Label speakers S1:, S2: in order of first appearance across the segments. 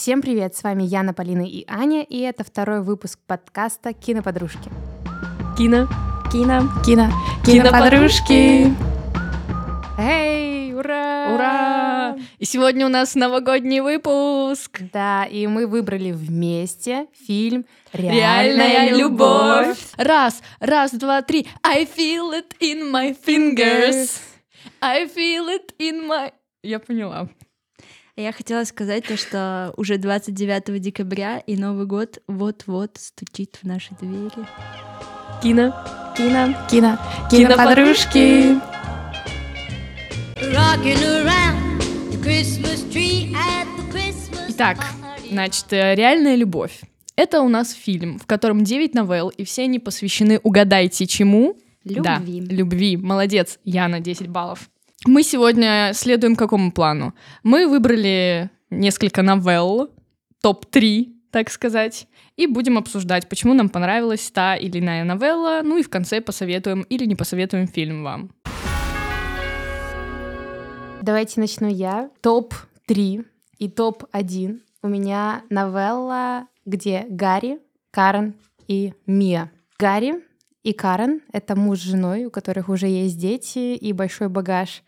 S1: Всем привет, с вами Яна, Полина и Аня, и это второй выпуск подкаста «Киноподружки».
S2: Кино. Кино.
S1: Кино.
S2: Киноподружки.
S1: Эй, ура!
S2: Ура! И сегодня у нас новогодний выпуск.
S1: Да, и мы выбрали вместе фильм
S2: Реальная любовь. Раз, раз, два, три. I feel it in my fingers. I feel it in my... Я поняла.
S3: Я хотела сказать то, что уже 29 декабря и Новый год вот-вот стучит в наши двери.
S2: Кино.
S1: Кино. Кино.
S2: Киноподружки.
S4: Christmas
S2: Итак, значит, э, реальная любовь. Это у нас фильм, в котором 9 новелл, и все они посвящены угадайте чему? Да,
S3: Любви.
S2: любви. Молодец, Яна, 10 баллов. Мы сегодня следуем какому плану? Мы выбрали несколько новелл, топ-3, так сказать, и будем обсуждать, почему нам понравилась та или иная новелла, ну и в конце посоветуем или не посоветуем фильм вам.
S1: Давайте начну я. Топ-3 и топ-1 у меня новелла, где Гарри, Карен и Мия. Гарри и Карен — это муж с женой, у которых уже есть дети и большой багаж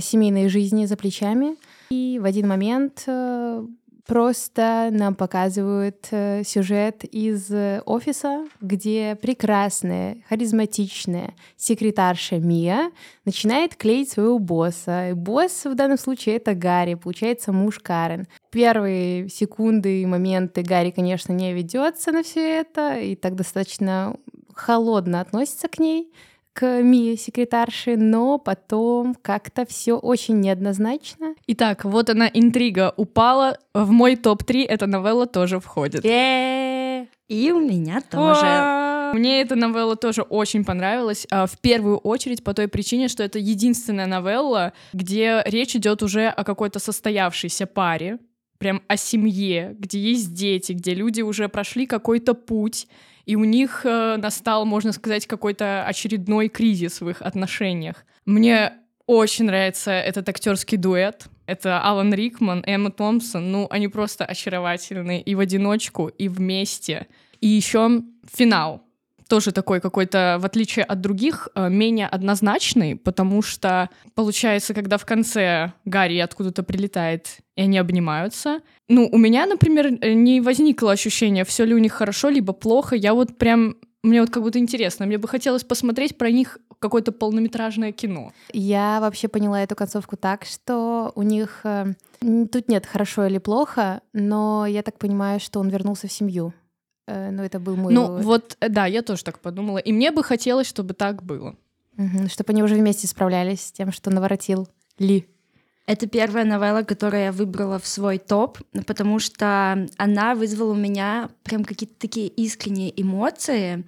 S1: семейной жизни за плечами. И в один момент э, просто нам показывают э, сюжет из э, офиса, где прекрасная, харизматичная секретарша Мия начинает клеить своего босса. И босс в данном случае это Гарри, получается муж Карен. Первые секунды и моменты Гарри, конечно, не ведется на все это, и так достаточно холодно относится к ней, к Мии, секретарше, но потом как-то все очень неоднозначно.
S2: Итак, вот она интрига упала. В мой топ-3 эта новелла тоже входит.
S1: Э,
S3: И у меня тоже.
S2: Мне эта новелла тоже очень понравилась. а, В первую очередь по той причине, что это единственная новелла, где речь идет уже о какой-то состоявшейся паре, прям о семье, где есть дети, где люди уже прошли какой-то путь, и у них э, настал, можно сказать, какой-то очередной кризис в их отношениях. Мне очень нравится этот актерский дуэт. Это Алан Рикман, Эмма Томпсон. Ну, они просто очаровательные и в одиночку, и вместе. И еще финал тоже такой какой-то, в отличие от других, э, менее однозначный, потому что получается, когда в конце Гарри откуда-то прилетает, и они обнимаются. Ну, у меня, например, э, не возникло ощущения, все ли у них хорошо, либо плохо. Я вот прям мне вот как будто интересно, мне бы хотелось посмотреть про них какое-то полнометражное кино.
S1: Я вообще поняла эту концовку так, что у них э, тут нет хорошо или плохо, но я так понимаю, что он вернулся в семью. Э, Ну, это был мой
S2: Ну,
S1: вывод.
S2: вот, э, да, я тоже так подумала. И мне бы хотелось, чтобы так было.
S1: чтобы они уже вместе справлялись с тем, что наворотил Ли.
S3: Это первая новелла, которую я выбрала в свой топ, потому что она вызвала у меня прям какие-то такие искренние эмоции.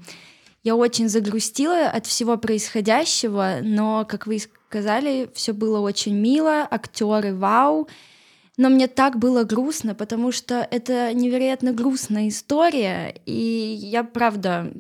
S3: Я очень загрустила от всего происходящего, но, как вы сказали, все было очень мило, актеры вау. Но мне так было грустно, потому что это невероятно грустная история, и я, правда,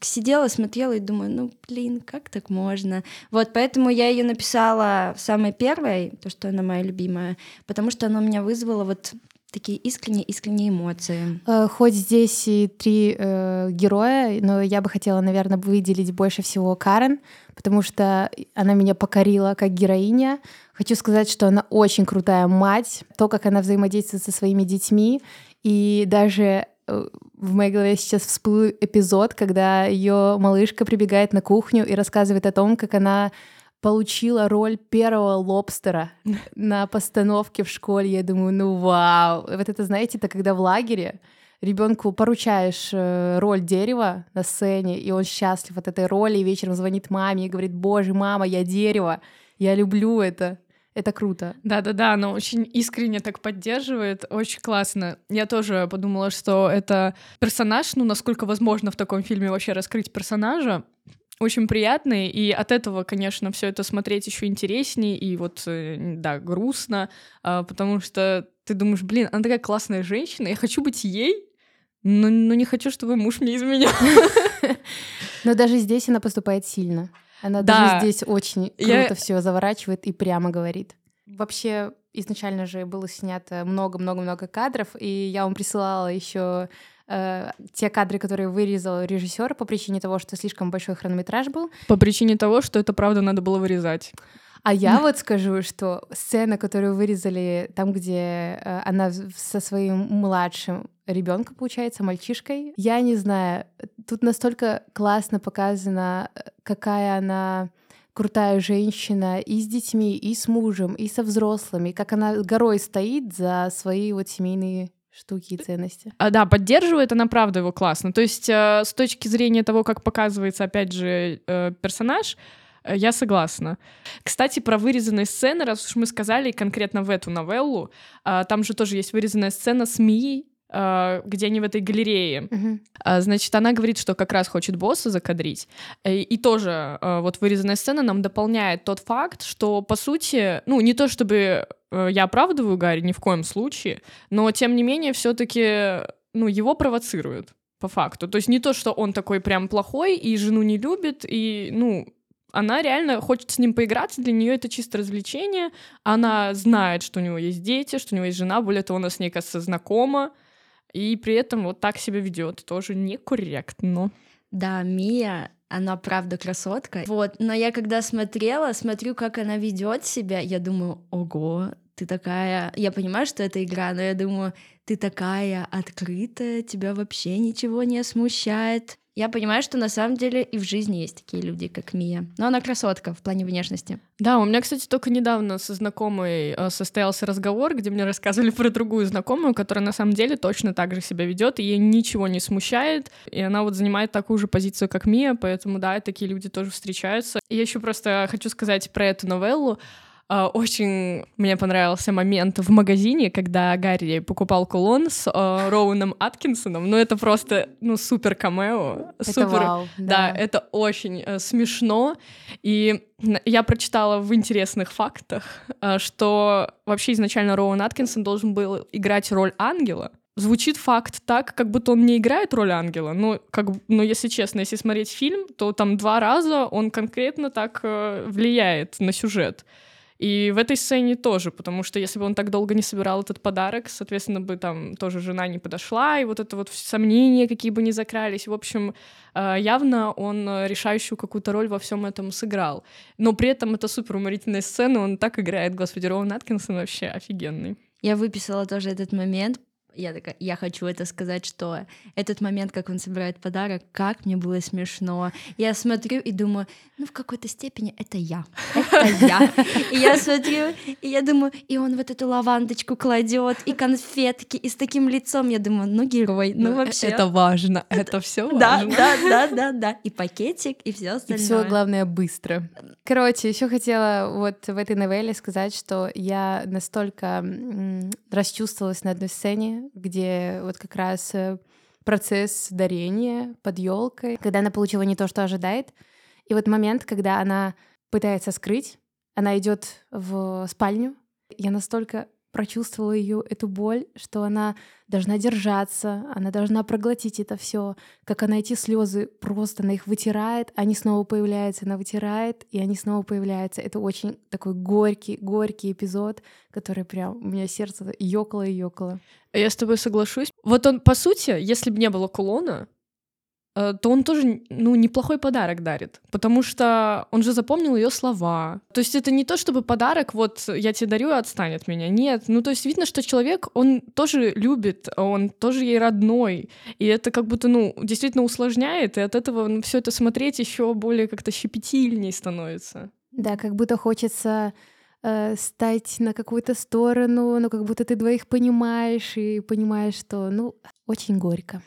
S3: сидела, смотрела и думаю, ну, блин, как так можно? Вот, поэтому я ее написала самой первой, то, что она моя любимая, потому что она у меня вызвала вот такие искренние-искренние эмоции.
S1: Э, Хоть здесь и три э, героя, но я бы хотела, наверное, выделить больше всего Карен, потому что она меня покорила как героиня. Хочу сказать, что она очень крутая мать, то, как она взаимодействует со своими детьми, и даже э, в моей голове сейчас всплыл эпизод, когда ее малышка прибегает на кухню и рассказывает о том, как она получила роль первого лобстера на постановке в школе. Я думаю, ну вау. Вот это, знаете, это когда в лагере ребенку поручаешь э, роль дерева на сцене, и он счастлив от этой роли, и вечером звонит маме и говорит, боже, мама, я дерево, я люблю это. Это круто.
S2: Да-да-да, она очень искренне так поддерживает, очень классно. Я тоже подумала, что это персонаж, ну, насколько возможно в таком фильме вообще раскрыть персонажа, очень приятный, и от этого, конечно, все это смотреть еще интереснее, и вот, э, да, грустно, а, потому что ты думаешь, блин, она такая классная женщина, я хочу быть ей, но, но не хочу, чтобы муж мне изменял.
S1: Но даже здесь она поступает сильно. Она
S2: Да.
S1: даже здесь очень круто
S2: Я-
S1: все заворачивает и прямо говорит. Вообще, изначально же было снято много-много-много кадров, и я вам присылала еще э, те кадры, которые вырезал режиссер по причине того, что слишком большой хронометраж был.
S2: По причине того, что это правда надо было вырезать.
S1: А я вот скажу, что сцена, которую вырезали там, где э, она со своим младшим ребенком, получается, мальчишкой, я не знаю, тут настолько классно показано, э, какая она крутая женщина и с детьми, и с мужем, и со взрослыми, как она горой стоит за свои вот семейные штуки и ценности.
S2: А, да, поддерживает она, правда, его классно. То есть э, с точки зрения того, как показывается, опять же, э, персонаж, э, я согласна. Кстати, про вырезанные сцены, раз уж мы сказали конкретно в эту новеллу, э, там же тоже есть вырезанная сцена с Мией, где они в этой галерее. А, Значит, она говорит, что как раз хочет босса закадрить. Э, И тоже э, вот вырезанная сцена нам дополняет тот факт, что, по сути, ну, не то чтобы э, я оправдываю Гарри ни в коем случае, но, тем не менее, все таки ну, его провоцируют по факту. То есть не то, что он такой прям плохой и жену не любит, и, ну, она реально хочет с ним поиграться, для нее это чисто развлечение. Она знает, что у него есть дети, что у него есть жена, более того, она с ней, кажется, знакома. И при этом вот так себя ведет, тоже некорректно.
S3: Да, Мия, она правда красотка. Вот, но я когда смотрела, смотрю, как она ведет себя, я думаю, ого, ты такая... Я понимаю, что это игра, но я думаю, ты такая открытая, тебя вообще ничего не смущает. Я понимаю, что на самом деле и в жизни есть такие люди, как Мия. Но она красотка в плане внешности.
S2: Да, у меня, кстати, только недавно со знакомой э, состоялся разговор, где мне рассказывали про другую знакомую, которая на самом деле точно так же себя ведет, и ей ничего не смущает, и она вот занимает такую же позицию, как Мия, поэтому да, такие люди тоже встречаются. И я еще просто хочу сказать про эту новеллу. А, Очень мне понравился момент в магазине, когда Гарри покупал кулон с э, Роуэном Аткинсоном. Ну, это просто, ну, супер камео.
S1: Это
S2: супер
S1: вау,
S2: да, это очень э, смешно. И я прочитала в интересных фактах, э, что вообще изначально Роуэн Аткинсон должен был играть роль ангела. Звучит факт так, как будто он не играет роль ангела. Но, как, но если честно, если смотреть фильм, то там два раза он конкретно так э, влияет на сюжет. И в этой сцене тоже, потому что если бы он так долго не собирал этот подарок, соответственно, бы там тоже жена не подошла, и вот это вот сомнения какие бы ни закрались. В общем, э, явно он э, решающую какую-то роль во всем этом сыграл. Но при этом это супер уморительная сцена, он так играет, господи, Роуэн Аткинсон вообще офигенный.
S3: Я выписала тоже этот момент. Я такая, я хочу это сказать, что этот момент, как он собирает подарок, как мне было смешно. Я смотрю и думаю, ну в какой-то степени это я, это я. И я смотрю, и я думаю, и он вот эту лавандочку кладет, и конфетки, и с таким лицом, я думаю, ну герой, ну вообще.
S2: Это важно, это все
S3: Да,
S2: важно.
S3: да, да, да, да. И пакетик, и все
S1: И
S3: остальное.
S1: все главное быстро. Короче, еще хотела вот в этой новелле сказать, что я настолько расчувствовалась на одной сцене, где вот как раз э, процесс дарения под елкой, когда она получила не то, что ожидает. И вот момент, когда она пытается скрыть, она идет в спальню. Я настолько прочувствовала ее эту боль, что она должна держаться, она должна проглотить это все, как она эти слезы просто на их вытирает, они снова появляются, она вытирает, и они снова появляются. Это очень такой горький, горький эпизод, который прям у меня сердце ёкало и ёкало.
S2: Я с тобой соглашусь. Вот он, по сути, если бы не было кулона, то он тоже, ну, неплохой подарок дарит, потому что он же запомнил ее слова. То есть это не то, чтобы подарок, вот я тебе дарю, и отстань от меня. Нет, ну то есть видно, что человек, он тоже любит, он тоже ей родной, и это как будто, ну, действительно усложняет, и от этого все это смотреть еще более как-то щепетильней становится.
S1: Да, как будто хочется э, стать на какую-то сторону, но как будто ты двоих понимаешь и понимаешь, что, ну, очень горько.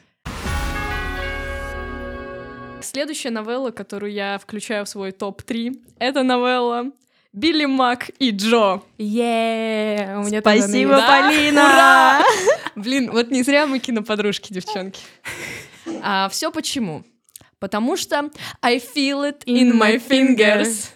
S2: Следующая новелла, которую я включаю в свой топ-3, это новелла Билли Мак и Джо.
S1: Е, у меня тоже
S3: Спасибо.
S2: Да?
S3: Полина!
S2: Ура! Блин, вот не зря мы киноподружки, девчонки. А все почему? Потому что I feel it in my fingers.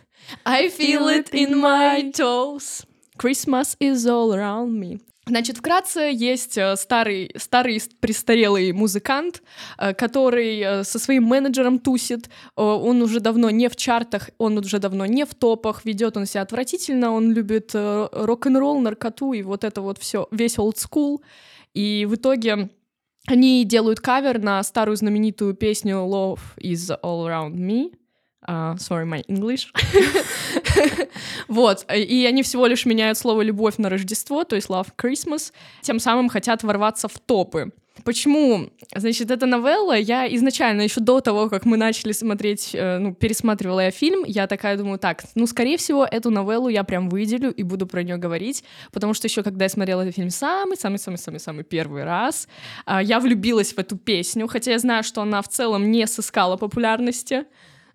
S2: I feel it in my toes. Christmas is all around me. Значит, вкратце есть э, старый, старый престарелый музыкант, э, который э, со своим менеджером тусит. Он уже давно не в чартах, он уже давно не в топах, ведет он себя отвратительно, он любит рок-н-ролл, наркоту и вот это вот все, весь old school. И в итоге они делают кавер на старую знаменитую песню Love is all around me. А, sorry, my English. вот, и они всего лишь меняют слово «любовь» на Рождество, то есть Love Christmas, тем самым хотят ворваться в топы. Почему? Значит, эта новелла, я изначально, еще до того, как мы начали смотреть, э, ну, пересматривала я фильм, я такая думаю, так, ну, скорее всего, эту новеллу я прям выделю и буду про нее говорить, потому что еще когда я смотрела этот фильм самый-самый-самый-самый-самый первый раз, а, я влюбилась в эту песню, хотя я знаю, что она в целом не сыскала популярности,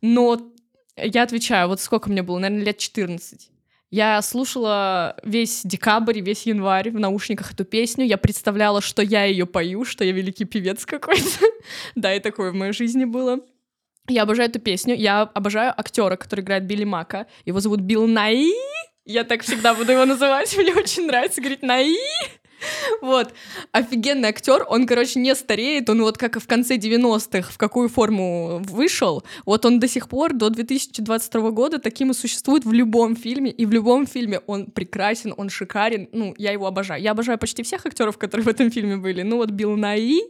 S2: но я отвечаю, вот сколько мне было, наверное, лет 14. Я слушала весь декабрь, весь январь в наушниках эту песню. Я представляла, что я ее пою, что я великий певец какой-то. да, и такое в моей жизни было. Я обожаю эту песню. Я обожаю актера, который играет Билли Мака. Его зовут Билл Наи. Я так всегда буду его называть. Мне очень нравится говорить Наи. Вот. Офигенный актер, он, короче, не стареет, он вот как в конце 90-х, в какую форму вышел, вот он до сих пор, до 2022 года, таким и существует в любом фильме, и в любом фильме он прекрасен, он шикарен, ну, я его обожаю. Я обожаю почти всех актеров, которые в этом фильме были, ну вот Билл Наи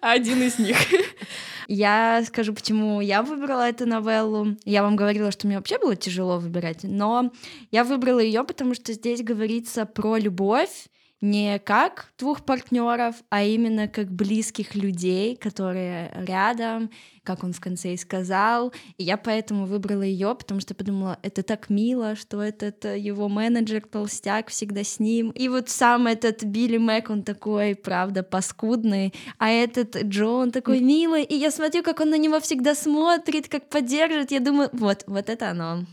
S2: один из них.
S3: Я скажу, почему я выбрала эту новеллу. Я вам говорила, что мне вообще было тяжело выбирать, но я выбрала ее, потому что здесь говорится про любовь, не как двух партнеров, а именно как близких людей, которые рядом, как он в конце и сказал. И я поэтому выбрала ее, потому что подумала, это так мило, что этот э, его менеджер толстяк всегда с ним. И вот сам этот Билли Мэг, он такой, правда, паскудный, а этот Джо, он такой милый. И я смотрю, как он на него всегда смотрит, как поддерживает. Я думаю, вот, вот это оно.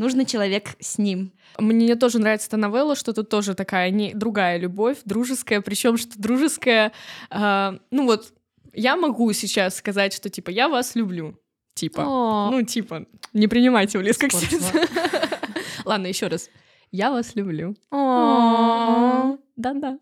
S3: Нужный человек с ним.
S2: Мне тоже нравится эта новелла, что тут тоже такая не другая любовь, дружеская, причем что дружеская, э, ну вот я могу сейчас сказать, что типа я вас люблю, типа,
S1: О.
S2: ну типа не принимайте в лес как сердце. Ладно, еще раз, я вас люблю. Да-да.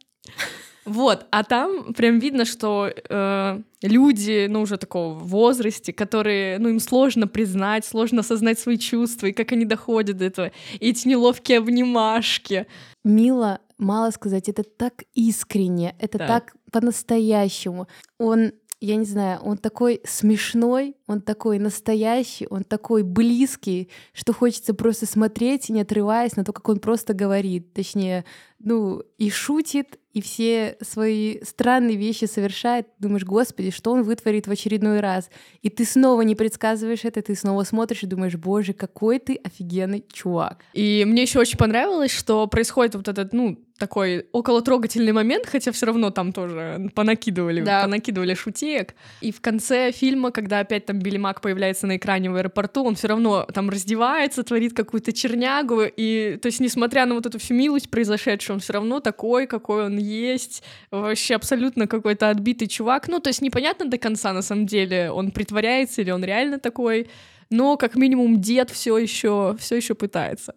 S2: Вот, а там прям видно, что э, люди, ну, уже такого возрасте, которые, ну, им сложно признать, сложно осознать свои чувства, и как они доходят до этого. И эти неловкие обнимашки.
S1: Мило, мало сказать, это так искренне, это
S2: Да.
S1: так по-настоящему. Он, я не знаю, он такой смешной, он такой настоящий, он такой близкий, что хочется просто смотреть, не отрываясь на то, как он просто говорит. Точнее, ну, и шутит, и все свои странные вещи совершает. Думаешь, господи, что он вытворит в очередной раз? И ты снова не предсказываешь это, ты снова смотришь и думаешь, боже, какой ты офигенный чувак.
S2: И мне еще очень понравилось, что происходит вот этот, ну, такой около трогательный момент, хотя все равно там тоже понакидывали,
S3: Да.
S2: понакидывали шутеек. И в конце фильма, когда опять там Билли Мак появляется на экране в аэропорту, он все равно там раздевается, творит какую-то чернягу, и то есть несмотря на вот эту всю милость произошедшую, он все равно такой, какой он есть, вообще абсолютно какой-то отбитый чувак. Ну, то есть непонятно до конца на самом деле, он притворяется или он реально такой, но как минимум дед все еще все еще пытается.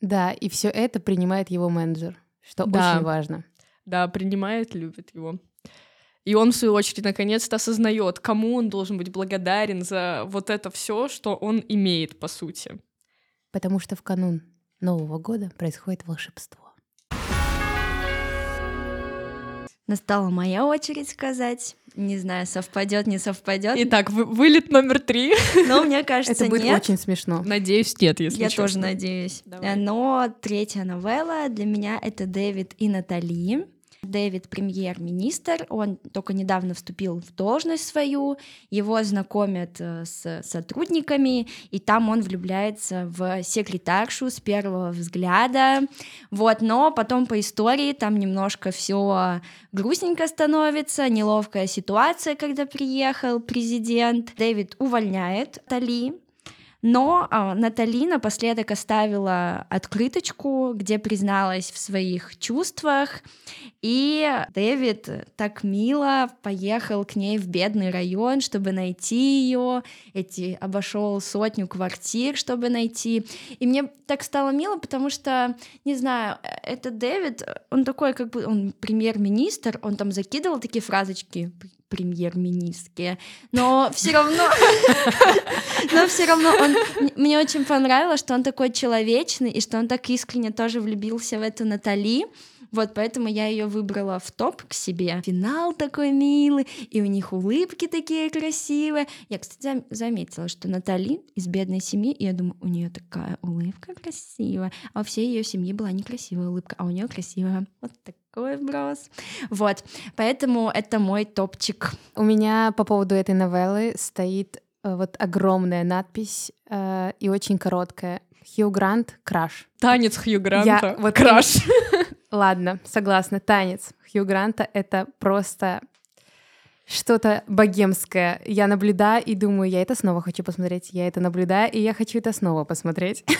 S1: Да, и все это принимает его менеджер, что
S2: Да.
S1: очень важно.
S2: Да, принимает, любит его. И он, в свою очередь, наконец-то осознает, кому он должен быть благодарен за вот это все, что он имеет, по сути.
S1: Потому что в канун Нового года происходит волшебство.
S3: Настала моя очередь сказать. Не знаю, совпадет, не совпадет.
S2: Итак, вы- вылет номер три.
S3: Но мне кажется,
S1: Это будет
S3: нет.
S1: очень смешно.
S2: Надеюсь, нет, если
S3: Я
S2: честно.
S3: тоже надеюсь.
S2: Давай.
S3: Но третья новелла для меня это Дэвид и Натали. Дэвид премьер-министр, он только недавно вступил в должность свою, его знакомят э, с сотрудниками, и там он влюбляется в секретаршу с первого взгляда, вот, но потом по истории там немножко все грустненько становится, неловкая ситуация, когда приехал президент, Дэвид увольняет Тали, Но а, Натали напоследок оставила открыточку, где призналась в своих чувствах, и Дэвид так мило поехал к ней в бедный район, чтобы найти ее. Эти обошел сотню квартир, чтобы найти. И мне так стало мило, потому что, не знаю, это Дэвид, он такой, как бы, он премьер-министр, он там закидывал такие фразочки премьер-министрке, но все равно, но все равно он, мне очень понравилось, что он такой человечный и что он так искренне тоже влюбился в эту Натали, вот поэтому я ее выбрала в топ к себе. Финал такой милый, и у них улыбки такие красивые. Я, кстати, заметила, что Натали из бедной семьи, и я думаю, у нее такая улыбка красивая, а у всей ее семьи была некрасивая улыбка, а у нее красивая. Вот такой вброс. Вот, поэтому это мой топчик.
S1: У меня по поводу этой новеллы стоит э, вот огромная надпись э, и очень короткая. Хью Грант краш.
S2: Танец Хью Гранта.
S1: Я вот
S2: краш.
S1: Ладно, согласна. Танец Хью Гранта — это просто что-то богемское. Я наблюдаю и думаю, я это снова хочу посмотреть. Я это наблюдаю, и я хочу это снова посмотреть.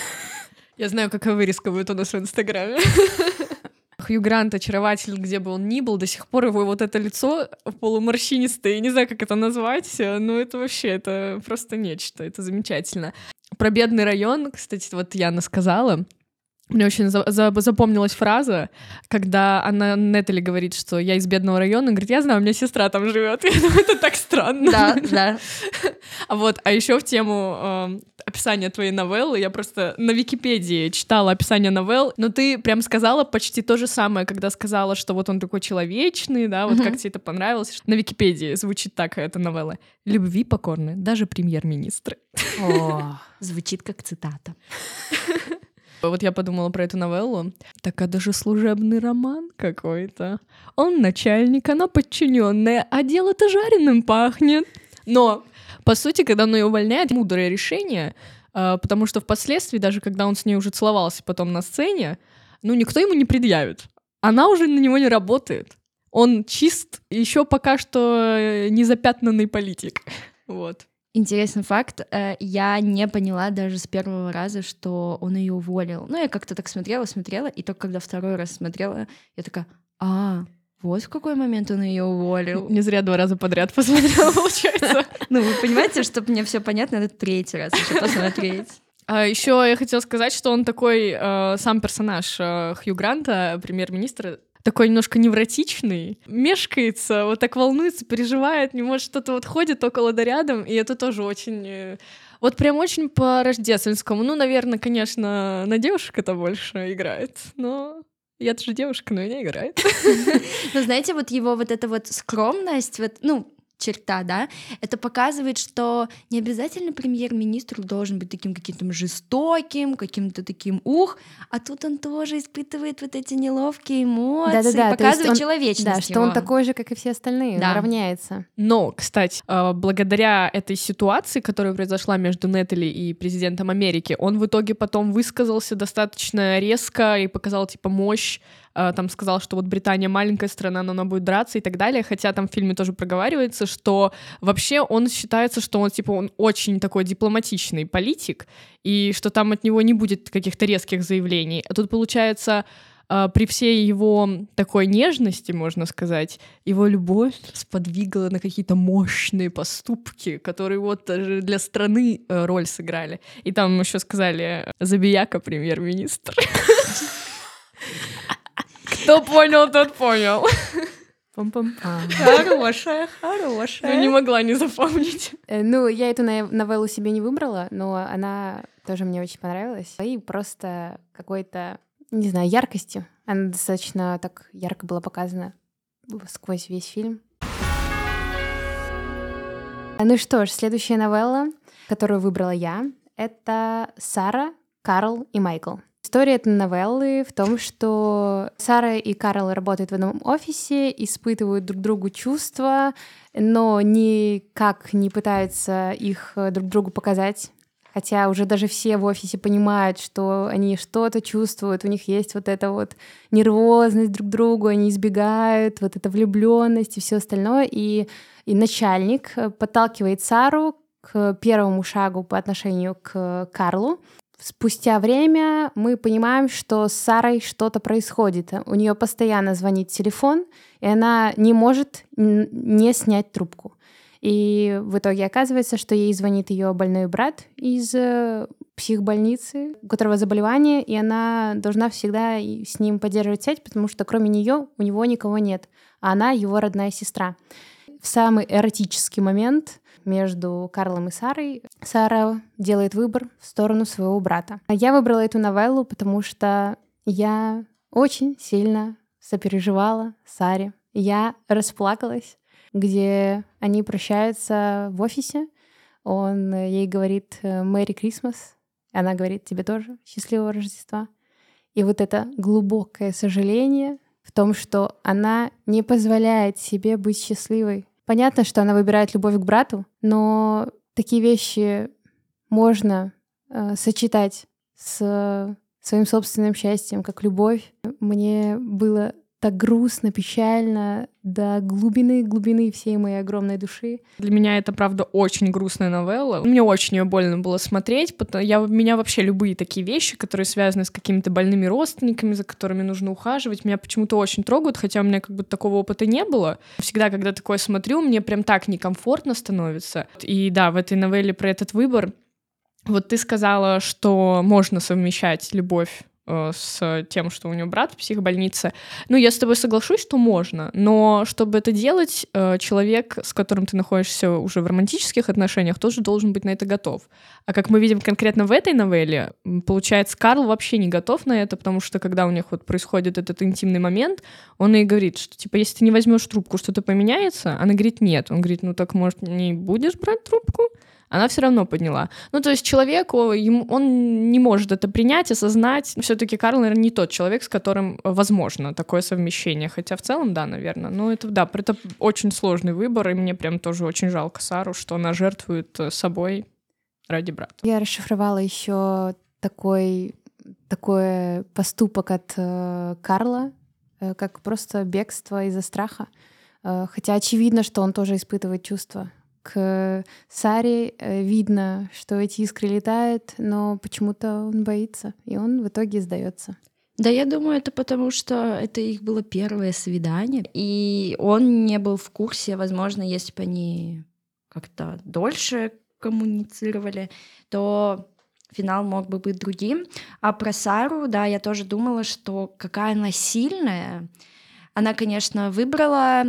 S2: Я знаю, какая вырезка будет у нас в Инстаграме. Хью Грант очарователь, где бы он ни был, до сих пор его вот это лицо полуморщинистое, я не знаю, как это назвать, но это вообще, это просто нечто, это замечательно. Про бедный район, кстати, вот Яна сказала, мне очень за за запомнилась фраза, когда она Нетали говорит, что я из бедного района, говорит, я знаю, у меня сестра там живет. это так странно.
S3: Да, да.
S2: А вот, а еще в тему э, описания твоей новеллы, я просто на Википедии читала описание новелл, но ты прям сказала почти то же самое, когда сказала, что вот он такой человечный, да, вот как тебе это понравилось. На Википедии звучит так эта новелла. Любви покорны даже премьер-министры.
S3: Звучит как цитата.
S2: Вот я подумала про эту новеллу. Так, а даже служебный роман какой-то. Он начальник, она подчиненная, а дело-то жареным пахнет. Но, по сути, когда он ее увольняет, мудрое решение, а, потому что впоследствии, даже когда он с ней уже целовался потом на сцене, ну, никто ему не предъявит. Она уже на него не работает. Он чист, еще пока что э, не запятнанный политик. Вот.
S3: Интересный факт. э, Я не поняла даже с первого раза, что он ее уволил. Ну, я как-то так смотрела, смотрела, и только когда второй раз смотрела, я такая, а, вот в какой момент он ее уволил.
S2: Не зря два раза подряд посмотрела, получается.
S3: Ну, вы понимаете, чтобы мне все понятно, надо третий раз еще посмотреть.
S2: А еще я хотела сказать, что он такой э, сам персонаж э, Хью Гранта, премьер-министр, такой немножко невротичный, мешкается, вот так волнуется, переживает, не может что-то вот ходит около да рядом, и это тоже очень... э, Вот прям очень по рождественскому. Ну, наверное, конечно, на девушек это больше играет, но я тоже девушка, но меня играет.
S3: Но знаете, вот его вот эта вот скромность, вот, ну, черта, да, это показывает, что не обязательно премьер-министр должен быть таким каким-то жестоким, каким-то таким ух, а тут он тоже испытывает вот эти неловкие эмоции,
S1: Да-да-да, то есть
S3: показывает
S1: он-
S3: человечность
S1: Да, что он
S3: его.
S1: такой же, как и все остальные,
S3: Да.
S1: он равняется.
S2: Но, кстати, э, благодаря этой ситуации, которая произошла между Нетали и президентом Америки, он в итоге потом высказался достаточно резко и показал, типа, мощь, там сказал, что вот Британия маленькая страна, но она будет драться и так далее, хотя там в фильме тоже проговаривается, что вообще он считается, что он, типа, он очень такой дипломатичный политик, и что там от него не будет каких-то резких заявлений. А тут, получается, э, при всей его такой нежности, можно сказать, его любовь сподвигла на какие-то мощные поступки, которые вот даже для страны э, роль сыграли. И там еще сказали Забияка премьер-министр. Кто понял, тот понял.
S1: Пам-пам-пам.
S3: Хорошая, хорошая.
S2: Ну, не могла не запомнить.
S1: Э, Ну, я эту нов- новеллу себе не выбрала, но она тоже мне очень понравилась. И просто какой-то, не знаю, яркостью. Она достаточно так ярко была показана сквозь весь фильм. Ну что ж, следующая новелла, которую выбрала я, это Сара, Карл и Майкл. История этой новеллы в том, что Сара и Карл работают в одном офисе, испытывают друг другу чувства, но никак не пытаются их э, друг другу показать. Хотя уже даже все в офисе понимают, что они что-то чувствуют, у них есть вот эта вот нервозность друг к другу, они избегают, вот эта влюбленность и все остальное. И, и начальник э, подталкивает Сару к первому шагу по отношению к Карлу. Спустя время мы понимаем, что с Сарой что-то происходит. У нее постоянно звонит телефон, и она не может не снять трубку. И в итоге оказывается, что ей звонит ее больной брат из э, психбольницы, у которого заболевание, и она должна всегда с ним поддерживать связь, потому что кроме нее у него никого нет, а она его родная сестра. В самый эротический момент между Карлом и Сарой Сара делает выбор в сторону своего брата. Я выбрала эту новеллу, потому что я очень сильно сопереживала Саре. Я расплакалась, где они прощаются в офисе. Он ей говорит «Мэри Крисмас», она говорит «Тебе тоже счастливого Рождества». И вот это глубокое сожаление в том, что она не позволяет себе быть счастливой. Понятно, что она выбирает любовь к брату, но такие вещи можно э, сочетать с своим собственным счастьем, как любовь. Мне было так грустно, печально, до глубины, глубины всей моей огромной души.
S2: Для меня это, правда, очень грустная новелла. Мне очень ее больно было смотреть. Потому я, меня вообще любые такие вещи, которые связаны с какими-то больными родственниками, за которыми нужно ухаживать, меня почему-то очень трогают, хотя у меня как бы такого опыта не было. Всегда, когда такое смотрю, мне прям так некомфортно становится. И да, в этой новелле про этот выбор вот ты сказала, что можно совмещать любовь с тем, что у него брат в психбольнице. Ну, я с тобой соглашусь, что можно, но чтобы это делать, э, человек, с которым ты находишься уже в романтических отношениях, тоже должен быть на это готов. А как мы видим конкретно в этой новелле, получается, Карл вообще не готов на это, потому что когда у них вот происходит этот интимный момент, он ей говорит, что типа, если ты не возьмешь трубку, что-то поменяется? Она говорит, нет. Он говорит, ну так, может, не будешь брать трубку? Она все равно подняла. Ну, то есть человеку, ему, он не может это принять, осознать. Все-таки Карл, наверное, не тот человек, с которым возможно такое совмещение. Хотя в целом, да, наверное. Но это, да, это очень сложный выбор, и мне прям тоже очень жалко Сару, что она жертвует э, собой ради брата.
S1: Я расшифровала еще такой, такой поступок от э, Карла, э, как просто бегство из-за страха. Э, хотя очевидно, что он тоже испытывает чувства к Саре э, видно, что эти искры летают, но почему-то он боится, и он в итоге сдается.
S3: Да, я думаю, это потому, что это их было первое свидание, и он не был в курсе, возможно, если бы они как-то дольше коммуницировали, то финал мог бы быть другим. А про Сару, да, я тоже думала, что какая она сильная. Она, конечно, выбрала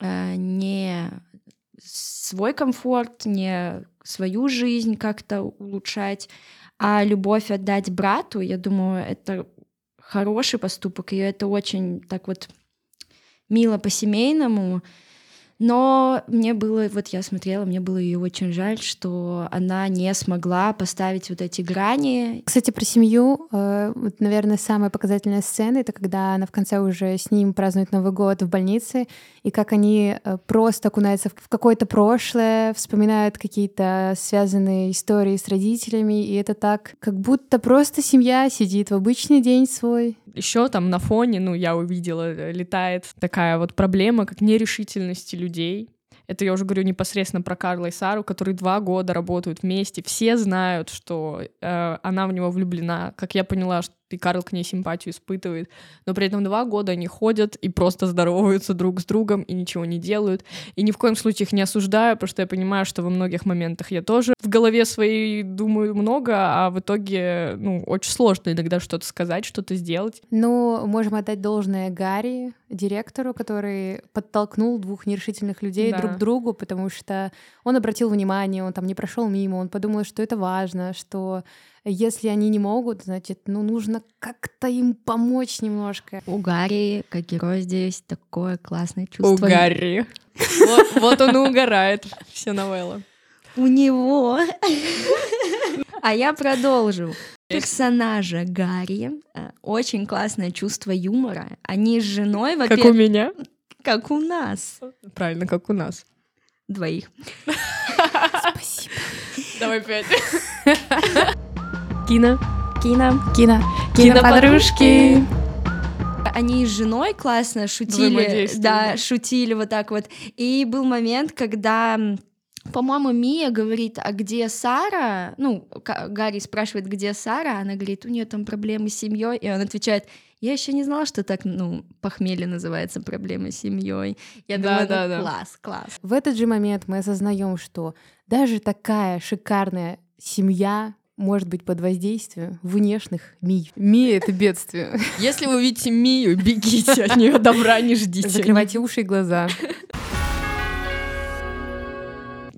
S3: э, не свой комфорт, не свою жизнь как-то улучшать, а любовь отдать брату, я думаю, это хороший поступок, и это очень так вот мило по-семейному. Но мне было, вот я смотрела, мне было ее очень жаль, что она не смогла поставить вот эти грани.
S1: Кстати, про семью, э, вот, наверное, самая показательная сцена это когда она в конце уже с ним празднует Новый год в больнице, и как они э, просто окунаются в какое-то прошлое, вспоминают какие-то связанные истории с родителями, и это так, как будто просто семья сидит в обычный день свой.
S2: Еще там на фоне, ну, я увидела, э, летает такая вот проблема, как нерешительности людей. Это я уже говорю непосредственно про Карла и Сару, которые два года работают вместе. Все знают, что э, она в него влюблена. Как я поняла, что и Карл к ней симпатию испытывает. Но при этом два года они ходят и просто здороваются друг с другом и ничего не делают. И ни в коем случае их не осуждаю, потому что я понимаю, что во многих моментах я тоже в голове своей думаю много, а в итоге, ну, очень сложно иногда что-то сказать, что-то сделать.
S1: Ну, можем отдать должное Гарри, директору, который подтолкнул двух нерешительных людей
S2: Да.
S1: друг к другу, потому что он обратил внимание, он там не прошел мимо, он подумал, что это важно, что если они не могут, значит, ну, нужно как-то им помочь немножко.
S3: У Гарри, как герой, здесь такое классное
S2: У
S3: чувство.
S2: Гарри. Вот, вот он и угорает все новеллы.
S3: У него. А я продолжу. Персонажа Гарри э, очень классное чувство юмора. Они с женой,
S2: Как у
S3: во-первых,
S2: меня.
S3: как у нас
S2: Правильно, как у нас.
S3: двоих.
S1: Спасибо.
S2: Давай пять.
S3: Кино. Кино.
S1: Кино.
S2: Киноподружки.
S3: Они с женой классно шутили, да, шутили вот так вот. И был момент, когда По-моему, Мия говорит, а где Сара? Ну, Гарри спрашивает, где Сара, она говорит, у нее там проблемы с семьей, и он отвечает, я еще не знала, что так, ну, похмелье называется проблемы с семьей. Я
S2: Да,
S3: думаю, ну,
S2: да, да.
S3: класс, класс.
S1: В этот же момент мы осознаем, что даже такая шикарная семья может быть под воздействием внешних Мий. Мия — это бедствие.
S2: Если вы видите Мию, бегите от нее, добра не ждите.
S1: Закрывайте уши и глаза.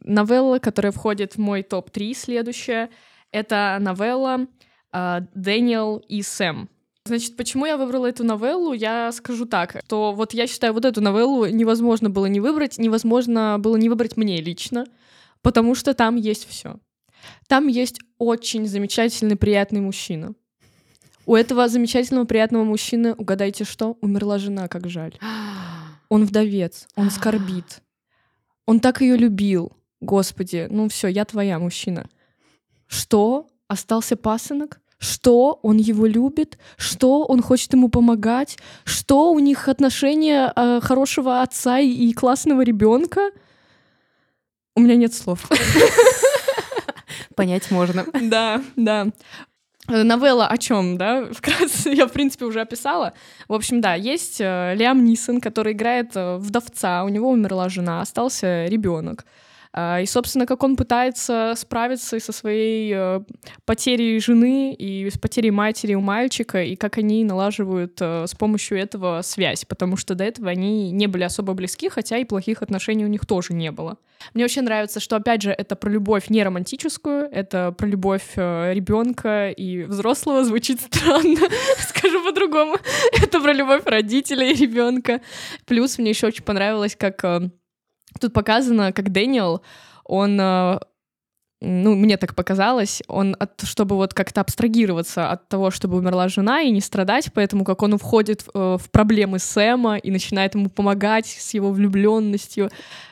S2: Новелла, которая входит в мой топ-3 следующая, это новелла а, «Дэниел и Сэм». Значит, почему я выбрала эту новеллу, я скажу так, то вот я считаю, вот эту новеллу невозможно было не выбрать, невозможно было не выбрать мне лично, потому что там есть все. Там есть очень замечательный, приятный мужчина. У этого замечательного, приятного мужчины, угадайте что, умерла жена, как жаль. Он вдовец, он скорбит. Он так ее любил. Господи, ну все, я твоя, мужчина. Что? Остался пасынок? Что? Он его любит? Что? Он хочет ему помогать? Что? У них отношения э, хорошего отца и, и классного ребенка? У меня нет слов.
S1: Понять можно.
S2: Да, да. Э, Новелла о чем, да? Вкратце я, в принципе, уже описала. В общем, да, есть э, Лиам Нисон, который играет э, вдовца, у него умерла жена, остался ребенок. А, И, собственно, как он пытается справиться со своей э, потерей жены и с потерей матери у мальчика, и как они налаживают э, с помощью этого связь, потому что до этого они не были особо близки, хотя и плохих отношений у них тоже не было. Мне очень нравится, что, опять же, это про любовь не романтическую, это про любовь ребенка и взрослого, звучит странно, скажу по-другому. Это про любовь родителей и ребенка. Плюс мне еще очень понравилось, как э, тут показано, как Дэниел, он э, ну, мне так показалось, он, от, чтобы вот как-то абстрагироваться от того, чтобы умерла жена и не страдать, поэтому как он входит в, в проблемы Сэма и начинает ему помогать с его влюбленностью.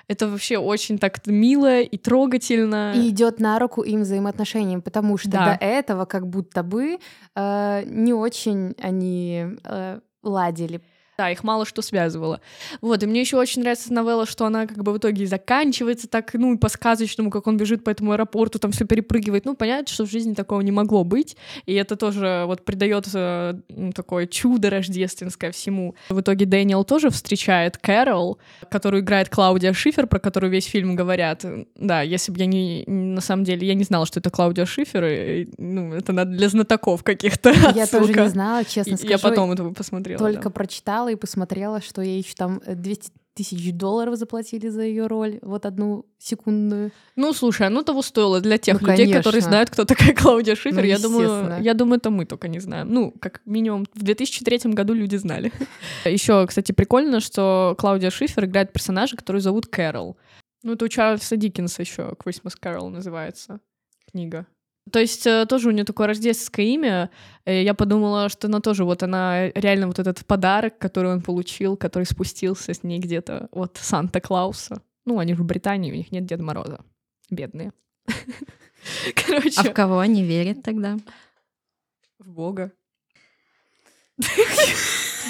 S2: Это вообще очень так мило и трогательно.
S1: И идет на руку им взаимоотношениям, потому что
S2: Да.
S1: до этого как будто бы э, не очень они э, ладили.
S2: Да, их мало что связывало. Вот, и мне еще очень нравится новелла, что она как бы в итоге заканчивается так, ну, и по-сказочному, как он бежит по этому аэропорту, там все перепрыгивает. Ну, понятно, что в жизни такого не могло быть, и это тоже вот придает э, ну, такое чудо рождественское всему. В итоге Дэниел тоже встречает Кэрол, которую играет Клаудия Шифер, про которую весь фильм говорят. Да, если бы я не, на самом деле, я не знала, что это Клаудия Шифер, и, ну, это надо для знатоков каких-то.
S1: Я тоже
S2: отсылка.
S1: не знала, честно скажу.
S2: Я потом этого посмотрела.
S1: Только
S2: да.
S1: прочитала и посмотрела, что ей еще там э, 200 тысяч долларов заплатили за ее роль, вот одну секундную.
S2: Ну, слушай, оно того стоило для тех
S1: Ну,
S2: людей, которые
S1: конечно.
S2: знают, кто такая Клаудия Шифер.
S1: Ну,
S2: я думаю, я думаю, это мы только не знаем. Ну, как минимум, в 2003 году люди знали. Еще, кстати, прикольно, что Клаудия Шифер играет персонажа, который зовут Кэрол. Ну, это у Чарльза Диккенса еще Christmas Carol называется книга. То есть э, тоже у нее такое рождественское имя. Э, Я подумала, что она тоже вот она реально вот этот подарок, который он получил, который спустился с ней где-то от Санта-Клауса. Ну, они же в Британии, у них нет Деда Мороза. Бедные. Короче,
S3: А в кого они верят тогда?
S2: в Бога.